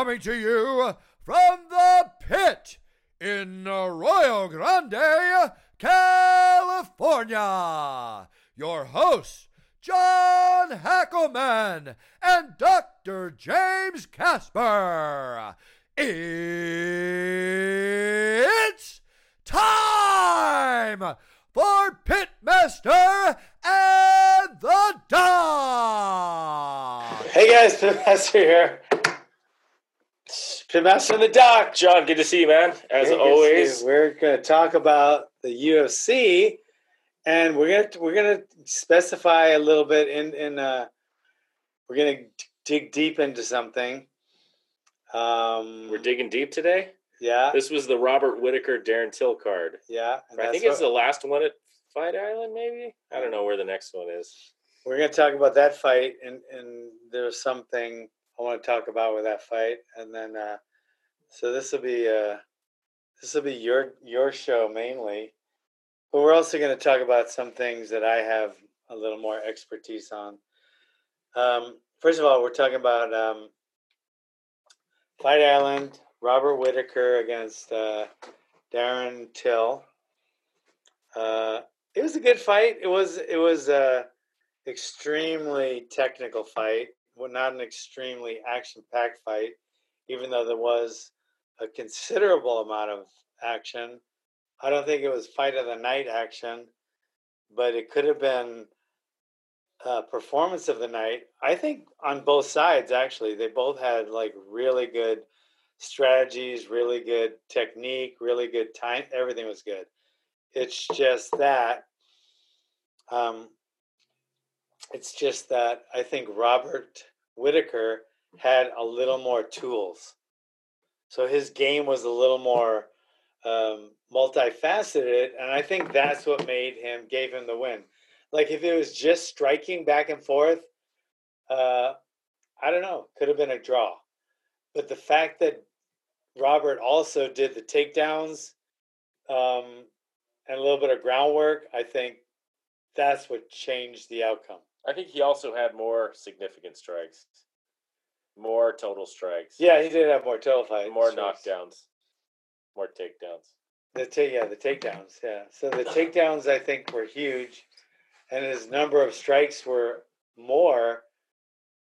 coming to you from the pit in Arroyo Grande, California. Your hosts, John Hackleman and Dr. James Casper. It's time for Pitmaster and the Doc. Hey guys, Pitmaster here. Pitmaster in the Doc. John, good to see you, man. As good always. we're going to talk about the UFC, and we're going to we're going to specify a little bit in in uh, we're going to dig deep into something. Um, We're digging deep today. yeah, This was the Robert Whitaker Darren Till card. yeah. I think it's the last one at Fight Island, maybe. I don't know where the next one is. we're going to talk about that fight, and and there's something I want to talk about with that fight, and then uh, so this will be uh, this will be your your show mainly, but we're also going to talk about some things that I have a little more expertise on. Um, first of all, we're talking about um, Fight Island, Robert Whitaker against uh, Darren Till. Uh, it was a good fight. It was it was a extremely technical fight. Well, not an extremely action packed fight, even though there was a considerable amount of action. I don't think it was fight of the night action, but it could have been uh, performance of the night. I think on both sides actually, they both had like really good strategies, really good technique, really good time. Everything was good. It's just that. Um, it's just that I think Robert Whitaker had a little more tools. So his game was a little more um, multifaceted, and I think that's what made him, gave him the win. Like if it was just striking back and forth, uh, I don't know, could have been a draw. But the fact that Robert also did the takedowns um, and a little bit of groundwork, I think that's what changed the outcome. I think he also had more significant strikes, more total strikes. Yeah, he did have more total fights, more strikes. knockdowns, more takedowns. The ta- yeah, the takedowns. Yeah, so the takedowns I think were huge, and his number of strikes were more.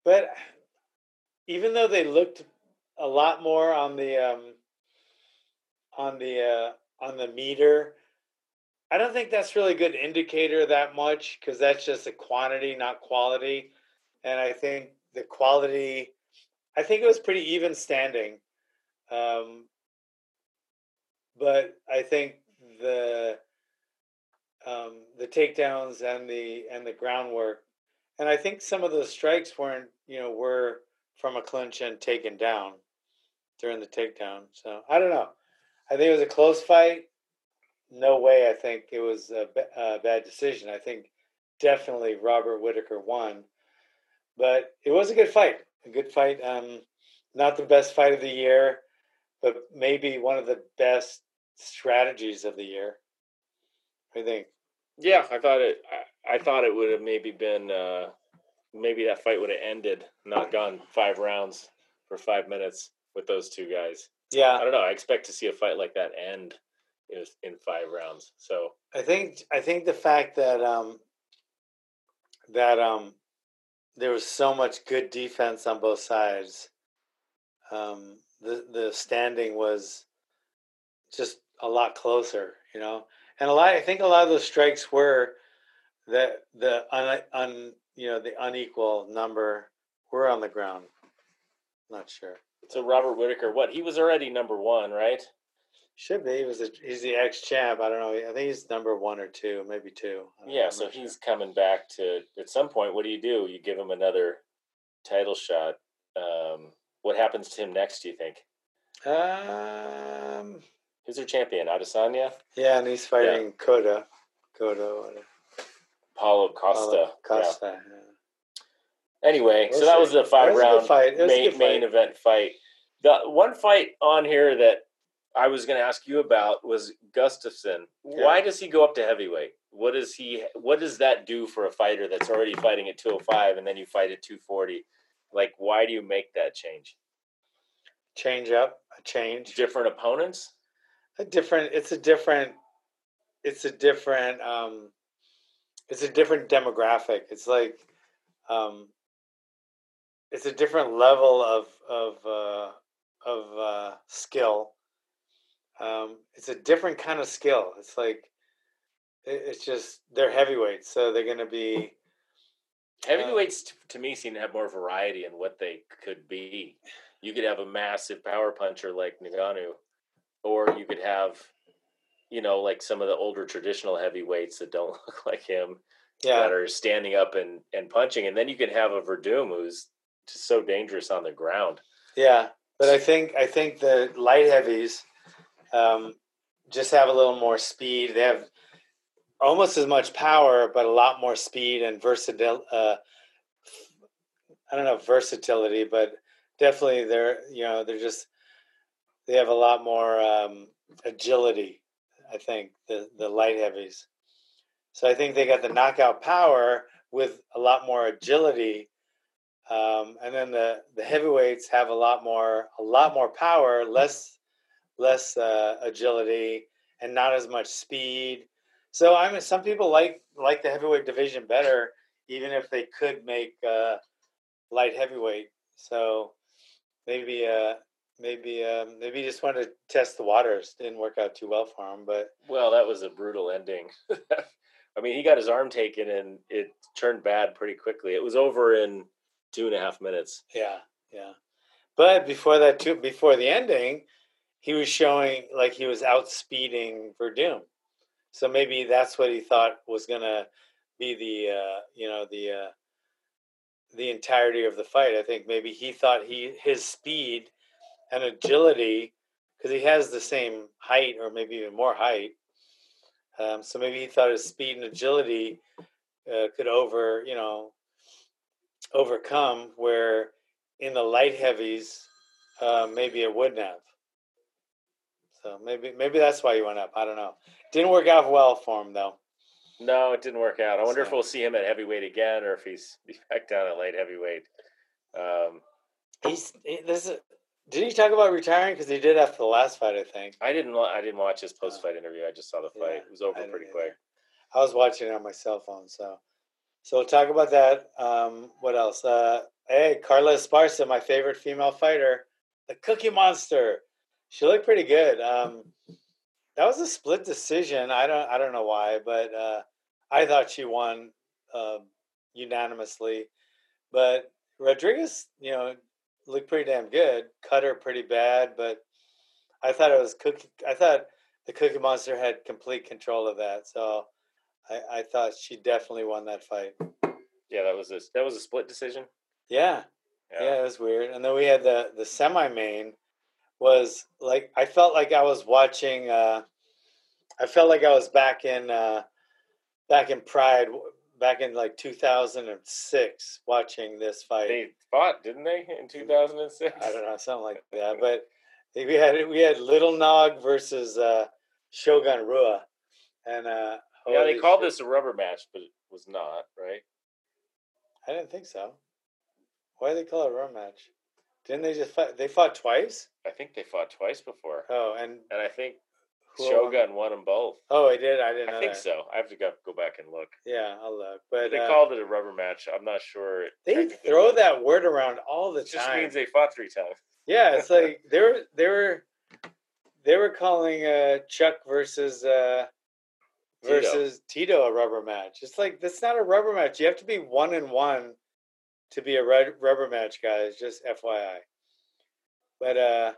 But even though they looked a lot more on the um, on the uh, on the meter, I don't think that's really a good indicator that much because that's just a quantity, not quality. And I think the quality, I think it was pretty even standing. Um, but I think the um, the takedowns and the and the groundwork, and I think some of the strikes weren't you know were from a clinch and taken down during the takedown. So I don't know. I think it was a close fight. No way. I think it was a, a bad decision. I think definitely Robert Whitaker won, but it was a good fight. A good fight. Um, not the best fight of the year, but maybe one of the best strategies of the year. I think. Yeah, I thought it. I, I thought it would have maybe been. Uh, maybe that fight would have ended, not gone five rounds for five minutes with those two guys. Yeah, I don't know. I expect to see a fight like that end in in five rounds. So I think I think the fact that um, that um, there was so much good defense on both sides. Um, the the standing was just a lot closer, you know, and a lot. I think a lot of those strikes were the the un, un you know the unequal number were on the ground. Not sure. so Robert Whitaker, what he was already number one, right? Should be. He was a, he's the ex champ. I don't know. I think he's number one or two, maybe two. Don't know. Yeah, so not sure. he's coming back to. At some point, what do you do? You give him another title shot. Um, what happens to him next? Do you think? Um. Who's their champion? Adesanya, Yeah, and he's fighting Coda. Coda. whatever. Paulo Costa. Paulo Yeah. Costa. yeah. Anyway, We'll so that was the five was a good round fight. It was a main, main event fight. The one fight on here that I was going to ask you about was Gustafsson. Why does he go up to heavyweight? What does he? What does that do for a fighter that's already fighting at 205 and then you fight at 240? Like, why do you make that change? change up, a change, Different opponents. a different. It's a different. It's a different. Um, it's a different demographic. It's like, um, it's a different level of of uh, of uh, skill. Um, it's a different kind of skill. It's like, it, it's just they're heavyweights, so they're going to be. Heavyweights t- to me seem to have more variety in what they could be. You could have a massive power puncher like Ngannou, or you could have, you know, like some of the older traditional heavyweights that don't look like him Yeah, that are standing up and, and punching, and then you can have a Werdum who's just so dangerous on the ground. Yeah, but I think I think the light heavies um, just have a little more speed. They have almost as much power, but a lot more speed and versatility. Uh, I don't know versatility, but definitely they're you know they're just they have a lot more um, agility. I think the the light heavies. So I think they got the knockout power with a lot more agility um, and then the the heavyweights have a lot more a lot more power, less less uh, agility, and not as much speed. So I mean, some people like like the heavyweight division better, even if they could make uh, light heavyweight. So maybe uh, maybe um, maybe just wanted to test the waters. Didn't work out too well for him, but Well, that was a brutal ending. I mean, he got his arm taken and it turned bad pretty quickly. It was over in two and a half minutes. Yeah, yeah. But before that, too, before the ending, he was showing like he was outspeeding Werdum. So maybe that's what he thought was gonna be the uh, you know the uh, the entirety of the fight. I think maybe he thought he his speed and agility because he has the same height or maybe even more height. Um, so maybe he thought his speed and agility uh, could over you know overcome where in the light heavies uh, maybe it wouldn't have. So maybe maybe that's why he went up. I don't know. Didn't work out well for him though. No, it didn't work out. I wonder if we'll see him at heavyweight again or if he's back down at light heavyweight. Um, He's he, this is. Did he talk about retiring? Because he did after the last fight, I think. I didn't I didn't watch his post fight interview. I just saw the Yeah, fight. it was over pretty either. quick. I was watching it on my cell phone, so so we'll talk about that. Um, what else? Uh, hey, Carla Esparza, my favorite female fighter, the Cookie Monster. She looked pretty good. Um, that was a split decision. I don't I don't know why, but uh, I thought she won um unanimously. But Rodriguez, you know, looked pretty damn good. Cut her pretty bad, but I thought it was Cookie. I thought the Cookie Monster had complete control of that. So I, I thought she definitely won that fight. Yeah, that was a that was a split decision. Yeah, yeah, it was weird. And then we had the the semi main was like I felt like I was watching. uh I felt like I was back in uh back in Pride, back in like 2006, watching this fight. They fought, didn't they, in two thousand and six? I don't know, something like that. But we had we had Little Nog versus uh Shogun Rua, and uh Yeah, they called shit. this a rubber match, but it was not, right? I didn't think so. Why did they call it a rubber match? Didn't they just fight? They fought twice. I think they fought twice before, Oh, and and I think who- Shogun won them both. Oh, I did. I didn't know I think that. so. I have to go, go back and look. Yeah, I'll look. But they uh, called it a rubber match. I'm not sure. they throw was. that word around all the time. It just means they fought three times. yeah, it's like they were they were they were calling uh, Chuck versus uh, Tito. versus Tito a rubber match. It's like that's not a rubber match. You have to be one and one to be a red rubber match, guys. Just FYI. But uh,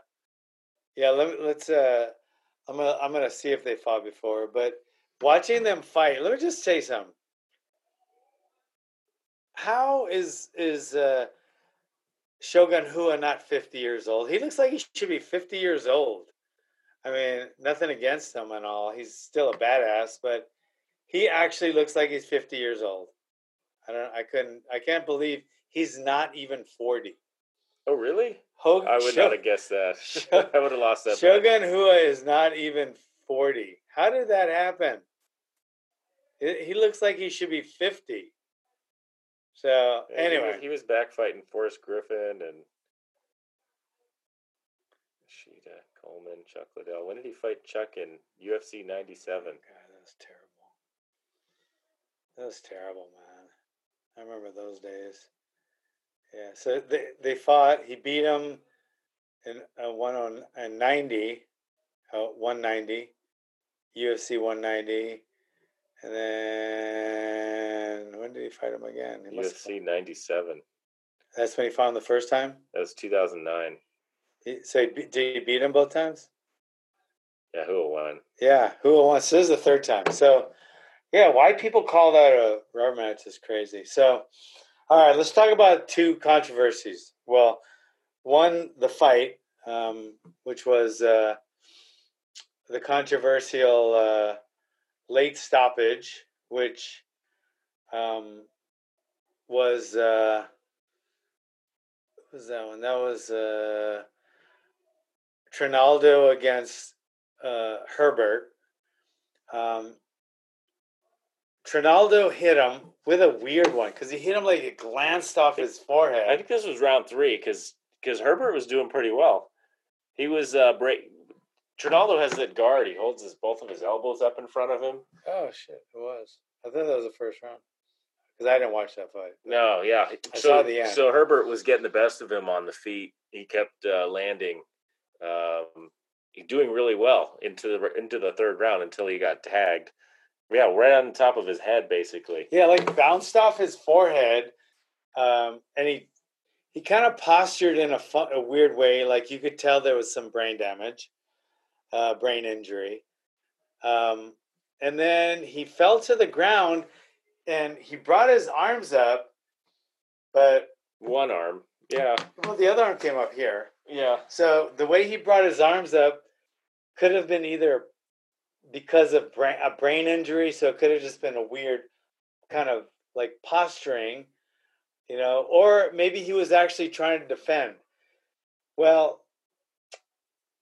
yeah, let, let's. Uh, I'm gonna I'm gonna see if they fought before. But watching them fight, let me just say something. How is is uh, Shogun Rua not 50 years old? He looks like he should be 50 years old. I mean, nothing against him and all. He's still a badass, but he actually looks like he's 50 years old. I don't. I couldn't. I can't believe he's not even 40. Oh, really? Ho- I would not have guessed that. I would have lost that. bet. Shogun Rua is not even 40. How did that happen? He looks like he should be 50. So, Yeah, he was- anyway, he was back fighting Forrest Griffin, and Machida, Coleman, Chuck Liddell. When did he fight Chuck in UFC 97? God, that was terrible. That was terrible, man. I remember those days. Yeah, so they they fought. He beat him in a one on and ninety, uh, one ninety, UFC one ninety, and then when did he fight him again? He UFC 97. That's when he fought him the first time. That was 2009. He, so he, did he beat him both times? Yeah, who won? Yeah, who won? So this is the third time. So, yeah, why people call that a rubber match is crazy. So, all right, let's talk about two controversies. Well, one, the fight, um, which was uh, the controversial uh, late stoppage, which um, was uh, what was that one? That was uh, Trinaldo against uh, Herbert. Um, Trinaldo hit him with a weird one because he hit him like it glanced off his forehead. I think this was round three because because Herbert was doing pretty well. He was uh, break. Trinaldo has that guard. He holds his both of his elbows up in front of him. Oh shit, it was. I thought that was the first round because I didn't watch that fight. No, yeah. I so, saw the end. So Herbert was getting the best of him on the feet. He kept uh, landing, um, doing really well into the into the third round until he got tagged. Yeah, right on top of his head, basically. Yeah, like bounced off his forehead, um, and he he kind of postured in a, fun, a weird way. Like you could tell there was some brain damage, uh, brain injury, um, and then he fell to the ground, and he brought his arms up, but One arm. Yeah, well, the other arm came up here. yeah. So the way he brought his arms up could have been either because of brain, a brain injury, so it could have just been a weird kind of like posturing, you know, or maybe he was actually trying to defend. Well,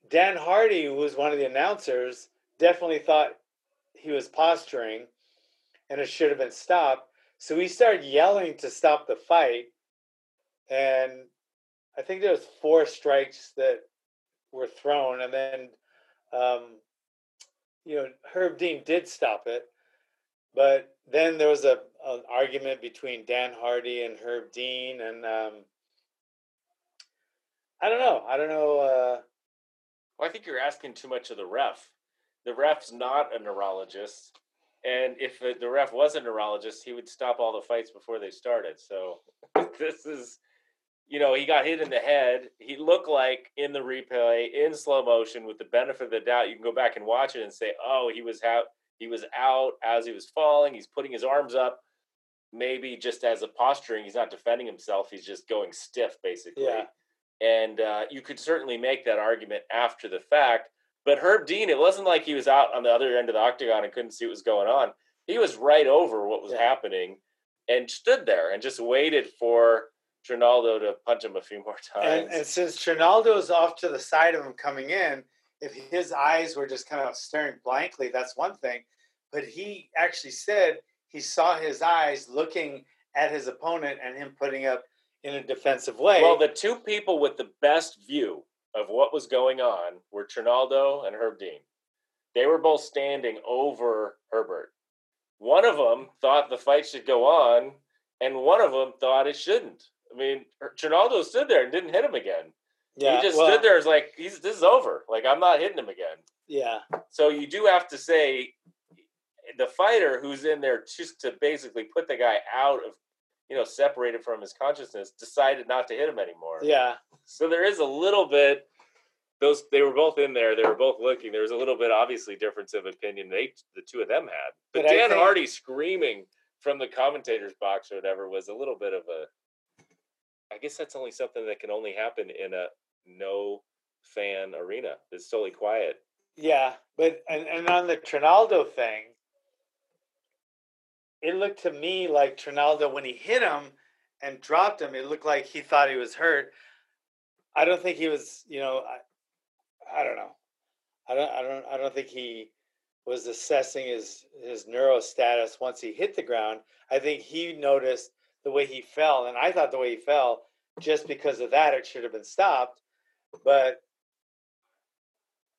Dan Hardy, who was one of the announcers, definitely thought he was posturing and it should have been stopped. So he started yelling to stop the fight. And I think there was four strikes that were thrown, and then um, you know Herb Dean did stop it, but then there was a an argument between Dan Hardy and Herb Dean, and um, I don't know. I don't know. Uh, Well, I think you're asking too much of the ref. The ref's not a neurologist, and if the the ref was a neurologist, he would stop all the fights before they started. So this is, you know, he got hit in the head. He looked like in the replay in slow motion with the benefit of the doubt. You can go back and watch it and say, oh, he was out. He was out as he was falling. He's putting his arms up. Maybe just as a posturing, he's not defending himself. He's just going stiff, basically. Yeah. And uh, you could certainly make that argument after the fact. But Herb Dean, it wasn't like he was out on the other end of the octagon and couldn't see what was going on. He was right over what was Yeah. happening and stood there and just waited for Trinaldo to punch him a few more times. and, and since Trinaldo's off to the side of him coming in, if his eyes were just kind of staring blankly, that's one thing. But he actually said he saw his eyes looking at his opponent and him putting up in a defensive way. well, the two people with the best view of what was going on were Trinaldo and Herb Dean. They were both standing over Herbert. One of them thought the fight should go on, and one of them thought it shouldn't. I mean, er, Trinaldo stood there and didn't hit him again. yeah, he just well, stood there as like, he's this is over. Like I'm not hitting him again. Yeah, So you do have to say the fighter who's in there just to basically put the guy out of, you know, separated from his consciousness, decided not to hit him anymore. yeah, So there is a little bit. Those they were both in there. They were both looking. There was a little bit, obviously, difference of opinion. They the two of them had, but, But Dan think- Hardy screaming from the commentators box or whatever was a little bit of a. I guess that's only something that can only happen in a no fan arena. It's totally quiet. yeah. But and, and on the Trinaldo thing, it looked to me like Trinaldo when he hit him and dropped him, it looked like he thought he was hurt. I don't think he was. You know, I, I don't know. I don't. I don't. I don't think he was assessing his his neuro status once he hit the ground. I think he noticed the way he fell, and I thought the way he fell, just because of that, it should have been stopped. But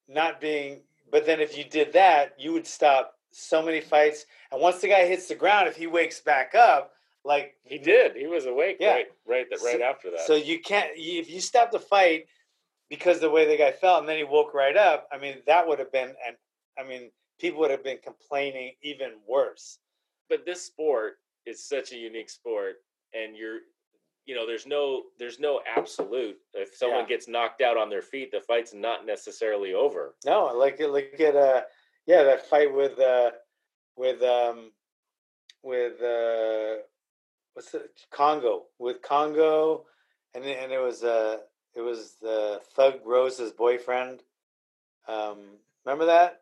not being. But then if you did that, you would stop so many fights. And once the guy hits the ground, if he wakes back up, like He did. He was awake Yeah. right right right So- after that. So you can't you- if you stop the fight because the way the guy felt, and then he woke right up. I mean, that would have been, and I mean, people would have been complaining even worse. but this sport is such a unique sport and you're you know there's no there's no absolute if someone Yeah. gets knocked out on their feet the fight's not necessarily over No, like look at uh, yeah, that fight with uh, with um, with uh, what's it? Kongo with Kongo, and and it was uh, it was the Thug Rose's boyfriend. Um, remember that?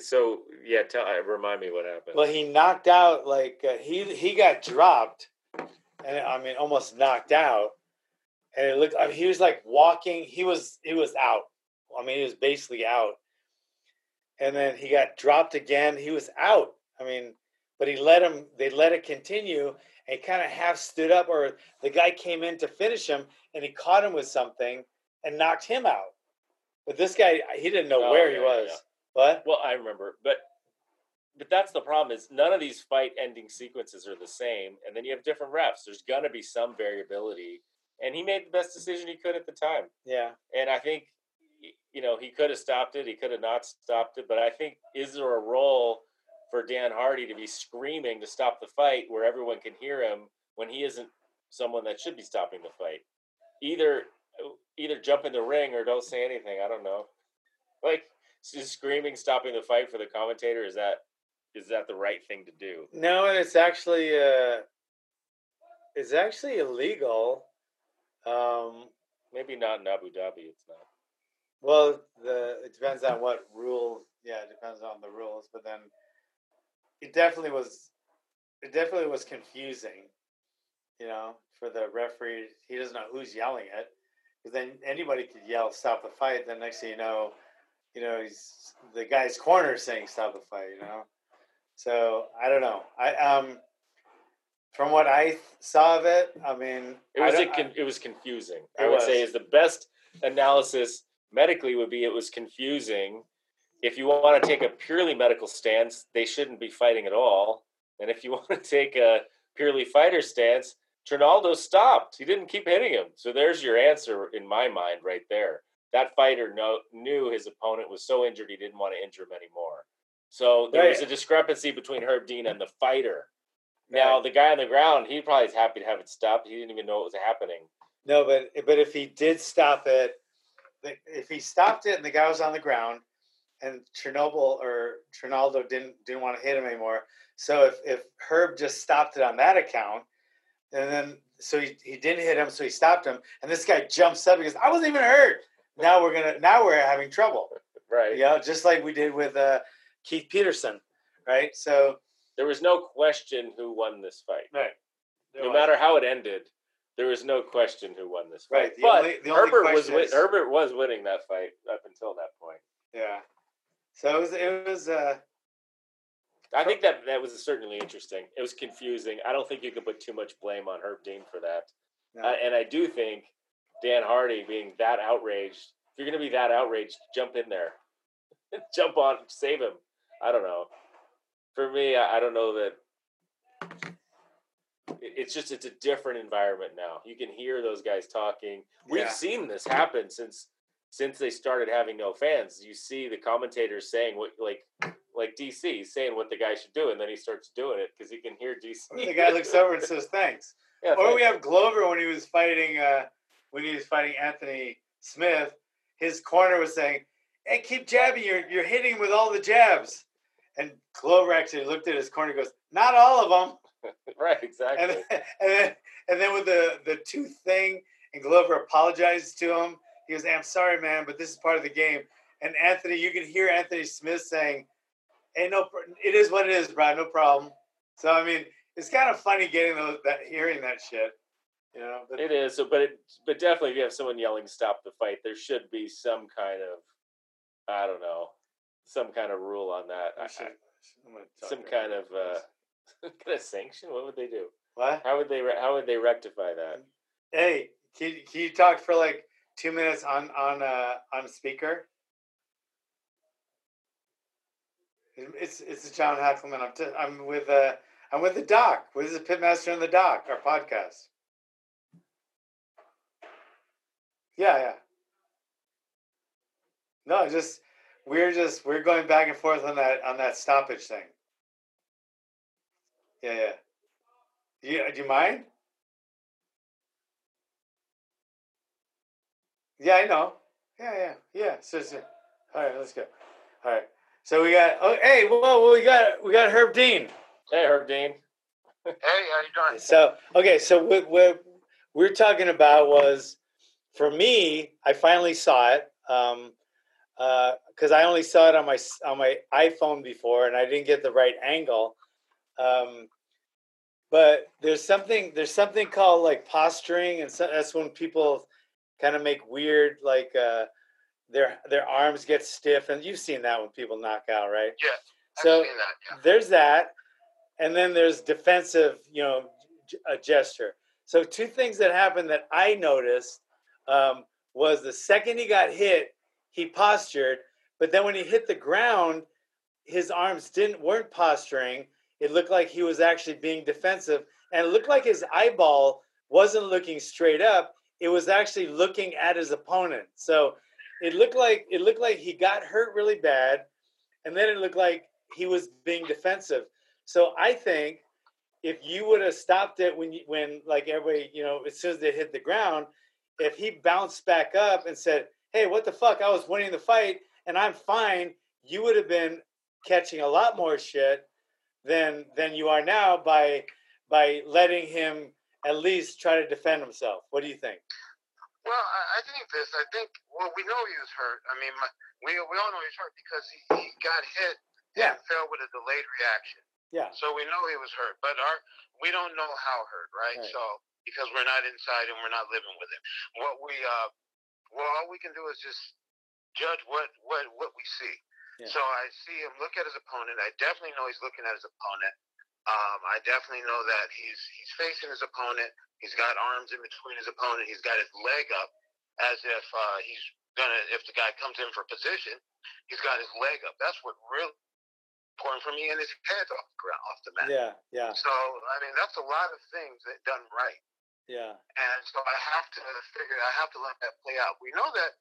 So yeah tell uh, remind me what happened Well, he knocked out like uh, he he got dropped, and I mean almost knocked out, and it looked. I mean, he was like walking. He was he was out. I mean, he was basically out, and then he got dropped again. He was out. I mean, but he let him. They let it continue, and kind of half stood up, or the guy came in to finish him, and he caught him with something and knocked him out. But this guy, he didn't know Oh, where yeah, he was. yeah. What? well i remember but but that's the problem is none of these fight ending sequences are the same and then you have different refs there's gonna be some variability and he made the best decision he could at the time Yeah. and I think you know he could have stopped it, he could have not stopped it, but I think is there a role for Dan Hardy to be screaming to stop the fight where everyone can hear him when he isn't someone that should be stopping the fight? Either either jump in the ring or don't say anything. I don't know. Like just screaming, stopping the fight for the commentator is that is that the right thing to do? No, and it's actually uh, it's actually illegal. Um, Maybe not in Abu Dhabi. It's not. well, the it depends on what rule. Yeah, it depends on the rules. But then it definitely was. It definitely was confusing. You know, for the referee, he doesn't know who's yelling it because then anybody could yell "stop the fight." Then next thing you know, you know he's the guy's corner saying "stop the fight." You know, so I don't know. I um. From what I saw of it, I mean, It was a don't- it was confusing. I It would say is the best analysis medically would be it was confusing. If you want to take a purely medical stance, they shouldn't be fighting at all. And if you want to take a purely fighter stance, Trinaldo stopped. He didn't keep hitting him. So there's your answer in my mind right there. That fighter know, knew his opponent was so injured he didn't want to injure him anymore. So there was a discrepancy between Herb Dean and the fighter. Now the guy on the ground, he probably is happy to have it stopped. He didn't even know what was happening. No, but but if he did stop it, if he stopped it and the guy was on the ground, and Chernobyl or Trinaldo didn't didn't want to hit him anymore, so if if Herb just stopped it on that account, and then so he, he didn't hit him, so he stopped him, and this guy jumps up because I wasn't even hurt. Now we're gonna now we're having trouble, Right. you know, just like we did with uh, Keith Peterson, right? So There was no question who won this fight. right, No matter how it ended, there was no question who won this fight. Right, the but only- the only Herbert was is- Herbert was winning that fight up until that point. yeah. So it was it was uh, I think that that was certainly interesting. It was confusing. I don't think you can put too much blame on Herb Dean for that. no. Uh, and I do think Dan Hardy being that outraged, if you're going to be that outraged, jump in there. jump on, save him. I don't know. For me, I, I don't know that. it- It's just it's a different environment now. You can hear those guys talking. We've Yeah. seen this happen since since they started having no fans. You see the commentators saying what like like DC saying what the guy should do, and then he starts doing it because he can hear DC. the guy looks over and says thanks. Yeah, Or we have Glover when he was fighting uh, when he was fighting Anthony Smith. His corner was saying, "Hey, keep jabbing. You're you're hitting him with all the jabs." And Glover actually looked at his corner. and Goes, "Not all of them." right, exactly. And then, and then and then with the the tooth thing, and Glover apologizes to him. He goes, "I'm sorry, man, but this is part of the game." And Anthony, you can hear Anthony Smith saying, "Hey, no, it is what it is, bro. No problem." So I mean, it's kind of funny getting those, that hearing that shit. But It is, so, but it, but definitely, if you have someone yelling "stop the fight," there should be some kind of, I don't know, some kind of rule on that. I should- I- some kind of uh, kind of sanction. What would they do? what? How would they? re- How would they rectify that? Hey, can, you- can you talk for like two minutes on on uh, on speaker? It's it's John Hackleman. I'm t- I'm with uh I'm with the doc. This is Pitmaster and the Doc, our podcast. Yeah, yeah. No, just we're just we're going back and forth on that on that stoppage thing. Yeah, yeah. Do you, do you mind? Yeah, I know. Yeah, yeah, yeah. So, so, all right, let's go. All right. So we got. Oh, hey, whoa, we got we got Herb Dean. Hey, Herb Dean. hey, how you doing? So okay, so what, what we're talking about was, for me, I finally saw it. Um, because uh, I only saw it on my on my iPhone before, and I didn't get the right angle. Um, but there's something there's something called like posturing, and so, that's when people kind of make weird like uh, their their arms get stiff, and you've seen that when people knock out, right? Yeah. I've so that, yeah. there's that, and then there's defensive, you know, a gesture. So two things that happened that I noticed um, was the second he got hit, he postured, but then when he hit the ground, his arms didn't weren't posturing. It looked like he was actually being defensive, and it looked like his eyeball wasn't looking straight up. It was actually looking at his opponent. So it looked like it looked like he got hurt really bad, and then it looked like he was being defensive. So I think if you would have stopped it when you, when like everybody you know as soon as they hit the ground, if he bounced back up and said, hey, what the fuck? I was winning the fight and I'm fine. You would have been catching a lot more shit than than you are now by by letting him at least try to defend himself. What do you think? Well, I, think this. I think well, we know he was hurt. I mean, my, we we all know he's hurt because he, he got hit yeah. and fell with a delayed reaction. Yeah. So we know he was hurt, but our we don't know how hurt, right? right. So because we're not inside and we're not living with him, what we uh well, all we can do is just judge what what what we see. Yeah. So I see him look at his opponent. I definitely know he's looking at his opponent. Um, I definitely know that he's he's facing his opponent. He's got arms in between his opponent. He's got his leg up as if uh, he's gonna. If the guy comes in for position, he's got his leg up. That's what really important for me, and his head off the ground, off the mat. Yeah, yeah. So I mean, that's a lot of things that done right. Yeah. And so I have to figure, I have to let that play out. We know that,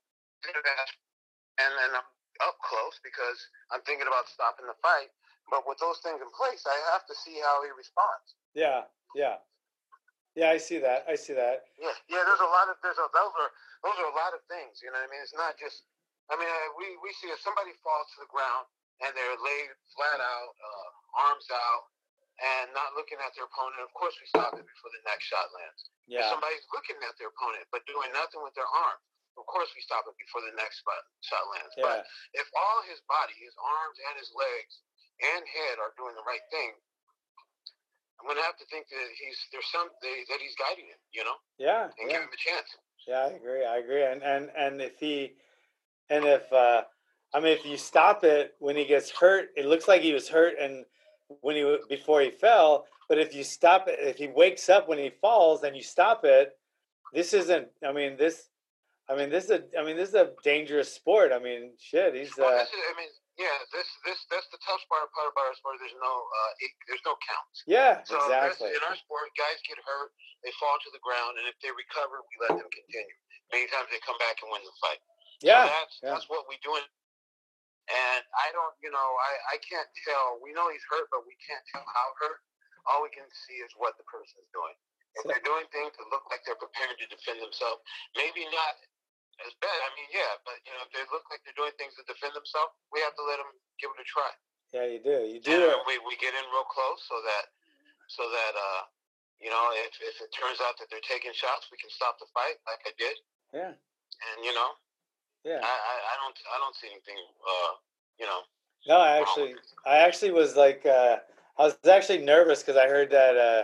and then I'm up close because I'm thinking about stopping the fight. But with those things in place, I have to see how he responds. Yeah, yeah, yeah. I see that. I see that. Yeah, yeah. There's a lot of there's a those are those are a lot of things. You know what I mean? It's not just. I mean, we we see if somebody falls to the ground and they're laid flat out, uh, arms out, and not looking at their opponent. Of course, we stop it before the next shot lands. Yeah. If somebody's looking at their opponent but doing nothing with their arm, of course we stop it before the next shot lands. Yeah. But if all his body, his arms and his legs and head are doing the right thing, I'm gonna have to think that he's there's some that he's guiding him, you know. Yeah. And yeah. give him a chance. Yeah, I agree. I agree. And and and if he, and if uh, I mean, if you stop it when he gets hurt, it looks like he was hurt and when he before he fell. But if you stop it, if he wakes up when he falls and you stop it, this isn't. I mean, this. I mean, this is a. I mean, this is a dangerous sport. I mean, shit. He's. Well, uh, is, I mean, yeah. This, this, that's the tough part, part about our sport. There's no, uh, it, there's no counts. Yeah, so exactly. In our sport, guys get hurt, they fall to the ground, and if they recover, we let them continue. Many times they come back and win the fight. Yeah, so that's yeah. that's what we do. And I don't, you know, I, I can't tell. We know he's hurt, but we can't tell how hurt. All we can see is what the person is doing. If they're doing things that look like they're preparing to defend themselves, maybe not as bad. I mean, yeah, but you know, if they look like they're doing things to defend themselves, we have to let them give it a try. Yeah, you do. You do. And we we get in real close so that so that uh, you know, if if it turns out that they're taking shots, we can stop the fight like I did. Yeah. And you know, yeah. I, I, I don't I don't see anything uh, you know. No, I actually I actually was like uh, I was actually nervous because I heard that uh,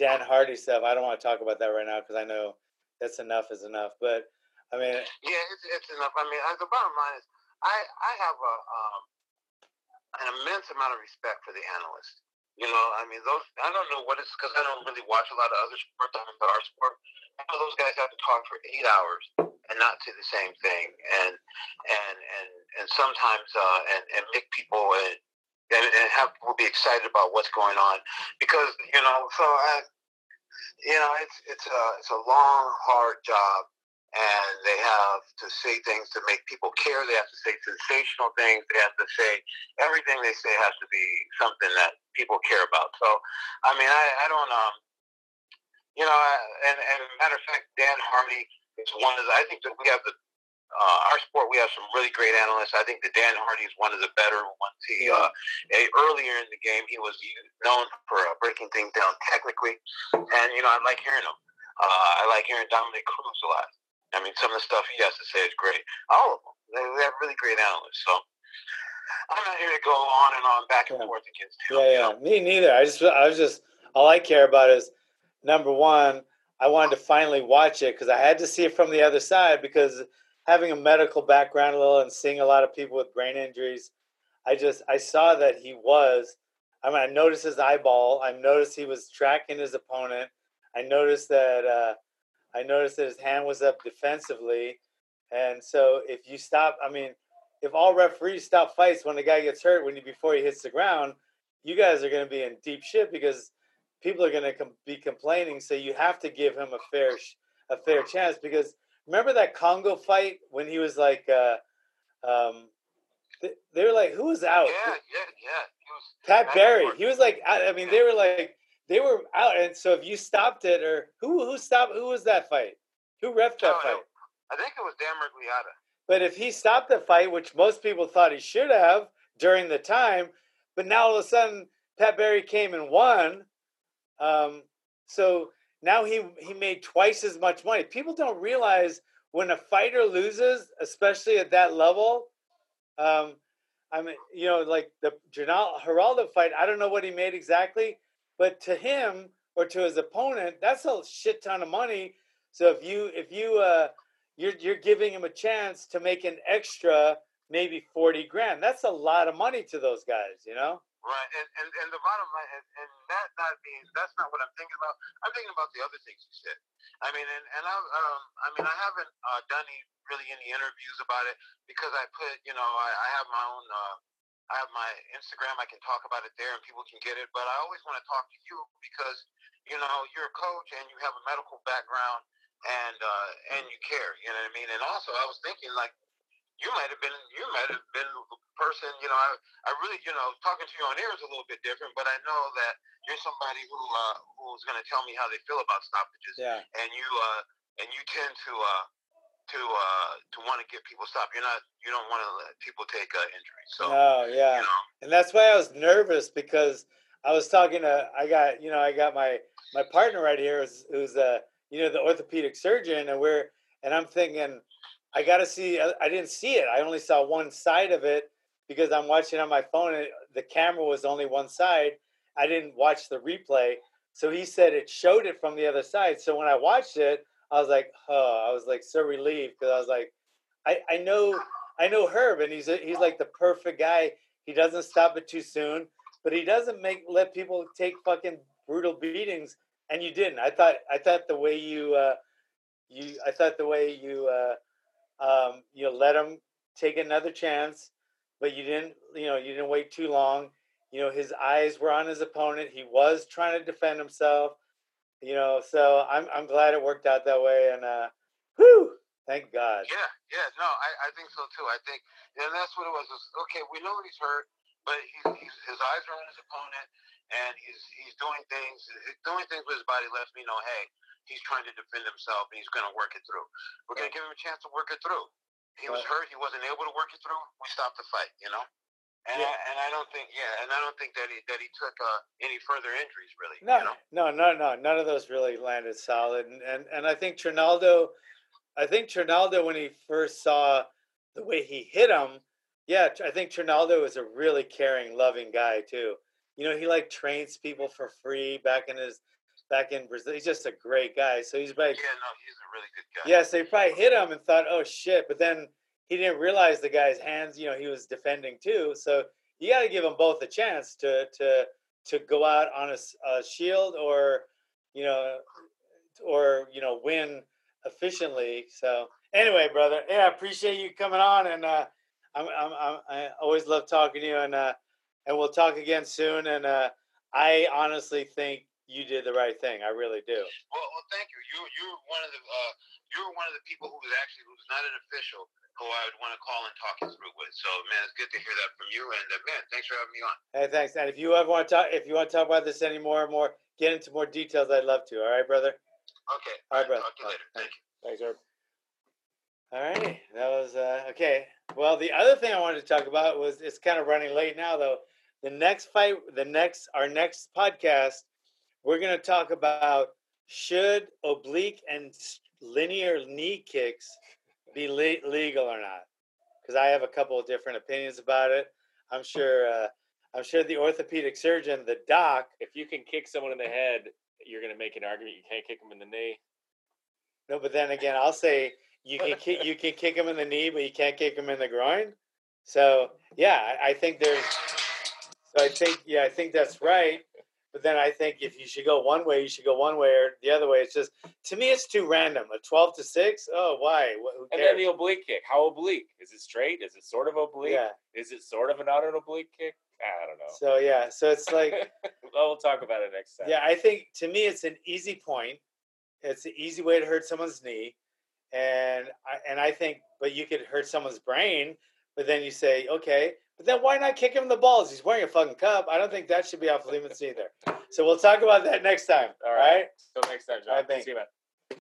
Dan Hardy stuff. I don't want to talk about that right now because I know that's enough is enough. But I mean, yeah, it's, it's enough. I mean, the bottom line is, I I have a um, an immense amount of respect for the analysts. You know, I mean, those I don't know what it's because I don't really watch a lot of other sports, but our sport, I know those guys have to talk for eight hours and not say the same thing, and and and and sometimes uh, and and make people uh, and, and have will be excited about what's going on. Because you know so I, you know it's it's a it's a long hard job. And they have to say things to make people care. They have to say sensational things. They have to say everything they say has to be something that people care about. So I mean I, I don't um you know and and matter of fact Dan Hardy is one of the, I think that we have the uh, our sport, we have some really great analysts. I think that Dan Hardy is one of the better ones. He uh, a, earlier in the game, he was known for uh, breaking things down technically, and you know I like hearing him. Uh, I like hearing Dominick Cruz a lot. I mean, some of the stuff he has to say is great. All of them, they, they have really great analysts. So I'm not here to go on and on back and Yeah. forth against him. Yeah, you yeah. know? Me neither. I just, I was just, all I care about is number one. I wanted to finally watch it because I had to see it from the other side because having a medical background a little and seeing a lot of people with brain injuries, I just, I saw that he was. I mean, I noticed his eyeball. I noticed he was tracking his opponent. I noticed that. Uh, I noticed that his hand was up defensively, and so if you stop, I mean, if all referees stop fights when the guy gets hurt when he before he hits the ground, you guys are going to be in deep shit because people are going to com- be complaining. So you have to give him a fair sh- a fair chance because remember that Kongo fight when he was like, uh, um, th- they were like, who was out? Yeah, yeah, yeah. Was Pat Barry. He was like, I, I mean, they were like, they were out, and so if you stopped it, or who who stopped? Who was that fight? Who ref that Oh, fight? I think it was Dan Miragliotta. But if he stopped the fight, which most people thought he should have during the time, but now all of a sudden Pat Barry came and won, um, so now he he made twice as much money. People don't realize when a fighter loses, especially at that level. Um, I mean, you know, like the Geraldo fight. I don't know what he made exactly, but to him or to his opponent, that's a shit ton of money. So if you if you uh, you're you're giving him a chance to make an extra maybe 40 grand that's a lot of money to those guys you know Right, and, and, and the bottom line, and, and that not being, that's not what I'm thinking about. I'm thinking about the other things you said. I mean, and, and I, um, I mean, I haven't uh, done any, really any interviews about it because I put, you know, I, I have my own, uh, I have my Instagram. I can talk about it there, and people can get it. But I always want to talk to you because, you know, you're a coach and you have a medical background, and uh, and you care. You know what I mean? And also, I was thinking like you might have been you might have been the person you know I, I really you know talking to you on air is a little bit different but I know that you're somebody who uh, who's going to tell me how they feel about stoppages. Yeah. And you uh and you tend to uh to uh to want to get people stopped you're not you don't want to let people take uh, injuries so no yeah. you know. And that's why i was nervous because i was talking to i got you know i got my my partner right here who's, who's uh you know the orthopedic surgeon and we're and i'm thinking i gotta see I, I didn't see it i only saw one side of it because i'm watching on my phone and the camera was only one side i didn't watch the replay so he said it showed it from the other side so when i watched it i was like oh i was like so relieved because i was like i i know i know herb and he's a, he's like the perfect guy he doesn't stop it too soon but he doesn't make let people take fucking brutal beatings and you didn't i thought i thought the way you uh you i thought the way you uh um you know let him take another chance but you didn't you know you didn't wait too long you know his eyes were on his opponent he was trying to defend himself you know so i'm i'm glad it worked out that way and uh whew, thank god Yeah, yeah, no, I, I think so too. I think, and that's what it was. Is, okay, we know he's hurt, but he's, he's his eyes are on his opponent, and he's he's doing things, he's doing things with his body lets me know, hey, he's trying to defend himself, and he's going to work it through. We're going to give him a chance to work it through. He was hurt, he wasn't able to work it through. We stopped the fight, you know. And Yeah. I, and I don't think, yeah, and I don't think that he that he took uh, any further injuries, really. No, you know? no, no, no. None of those really landed solid, and and, and I think Trinaldo, I think Trinaldo when he first saw the way he hit him, yeah, I think Trinaldo is a really caring, loving guy too. You know, he like trains people for free back in his back in Brazil. He's just a great guy. So he's like, Yeah, no, he's a really good guy. Yes, they probably hit him and thought, "Oh shit!" But then he didn't realize the guy's hands. You know, he was defending too. So you got to give them both a chance to to to go out on a, a shield or you know or you know win efficiently. So anyway, brother, yeah, I appreciate you coming on, and uh, I'm, I'm, I'm I always love talking to you, and uh, and we'll talk again soon. And uh, I honestly think you did the right thing. I really do. Well, well thank you. You you're one of the uh, you're one of the people who's actually who's not an official who I would want to call and talk it through with. So man, it's good to hear that from you. And uh, man, thanks for having me on. Hey, thanks. And if you ever want to talk, if you want to talk about this any more and more, get into more details. I'd love to. All right, brother. Okay. All right, brother. Talk to you later. Thank you. Thanks, Herb. All right, that was uh, okay. Well, the other thing I wanted to talk about was it's kind of running late now, though. The next fight, the next our next podcast, we're going to talk about should oblique and linear knee kicks be le- legal or not? Because I have a couple of different opinions about it. I'm sure. Uh, I'm sure the orthopedic surgeon, the doc. If you can kick someone in the head, you're going to make an argument. You can't kick them in the knee. No, but then again, I'll say you can kick, you can kick him in the knee, but you can't kick them in the groin. So yeah, I, I think there's. So I think yeah, I think that's right. But then I think if you should go one way, you should go one way or the other way. It's just to me, it's too random. A twelve to six. Oh, why? And then the oblique kick. How oblique? Is it straight? Is it sort of oblique? yeah. Is it sort of an oblique kick? I don't know. So yeah. So it's like well, we'll talk about it next time. yeah. I think to me, it's an easy point. It's an easy way to hurt someone's knee, and I, and I think, but you could hurt someone's brain. But then you say, okay, but then why not kick him in the balls? He's wearing a fucking cup. I don't think that should be off limits either. So we'll talk about that next time. All right. right. Till next time, John. I think- See you, man.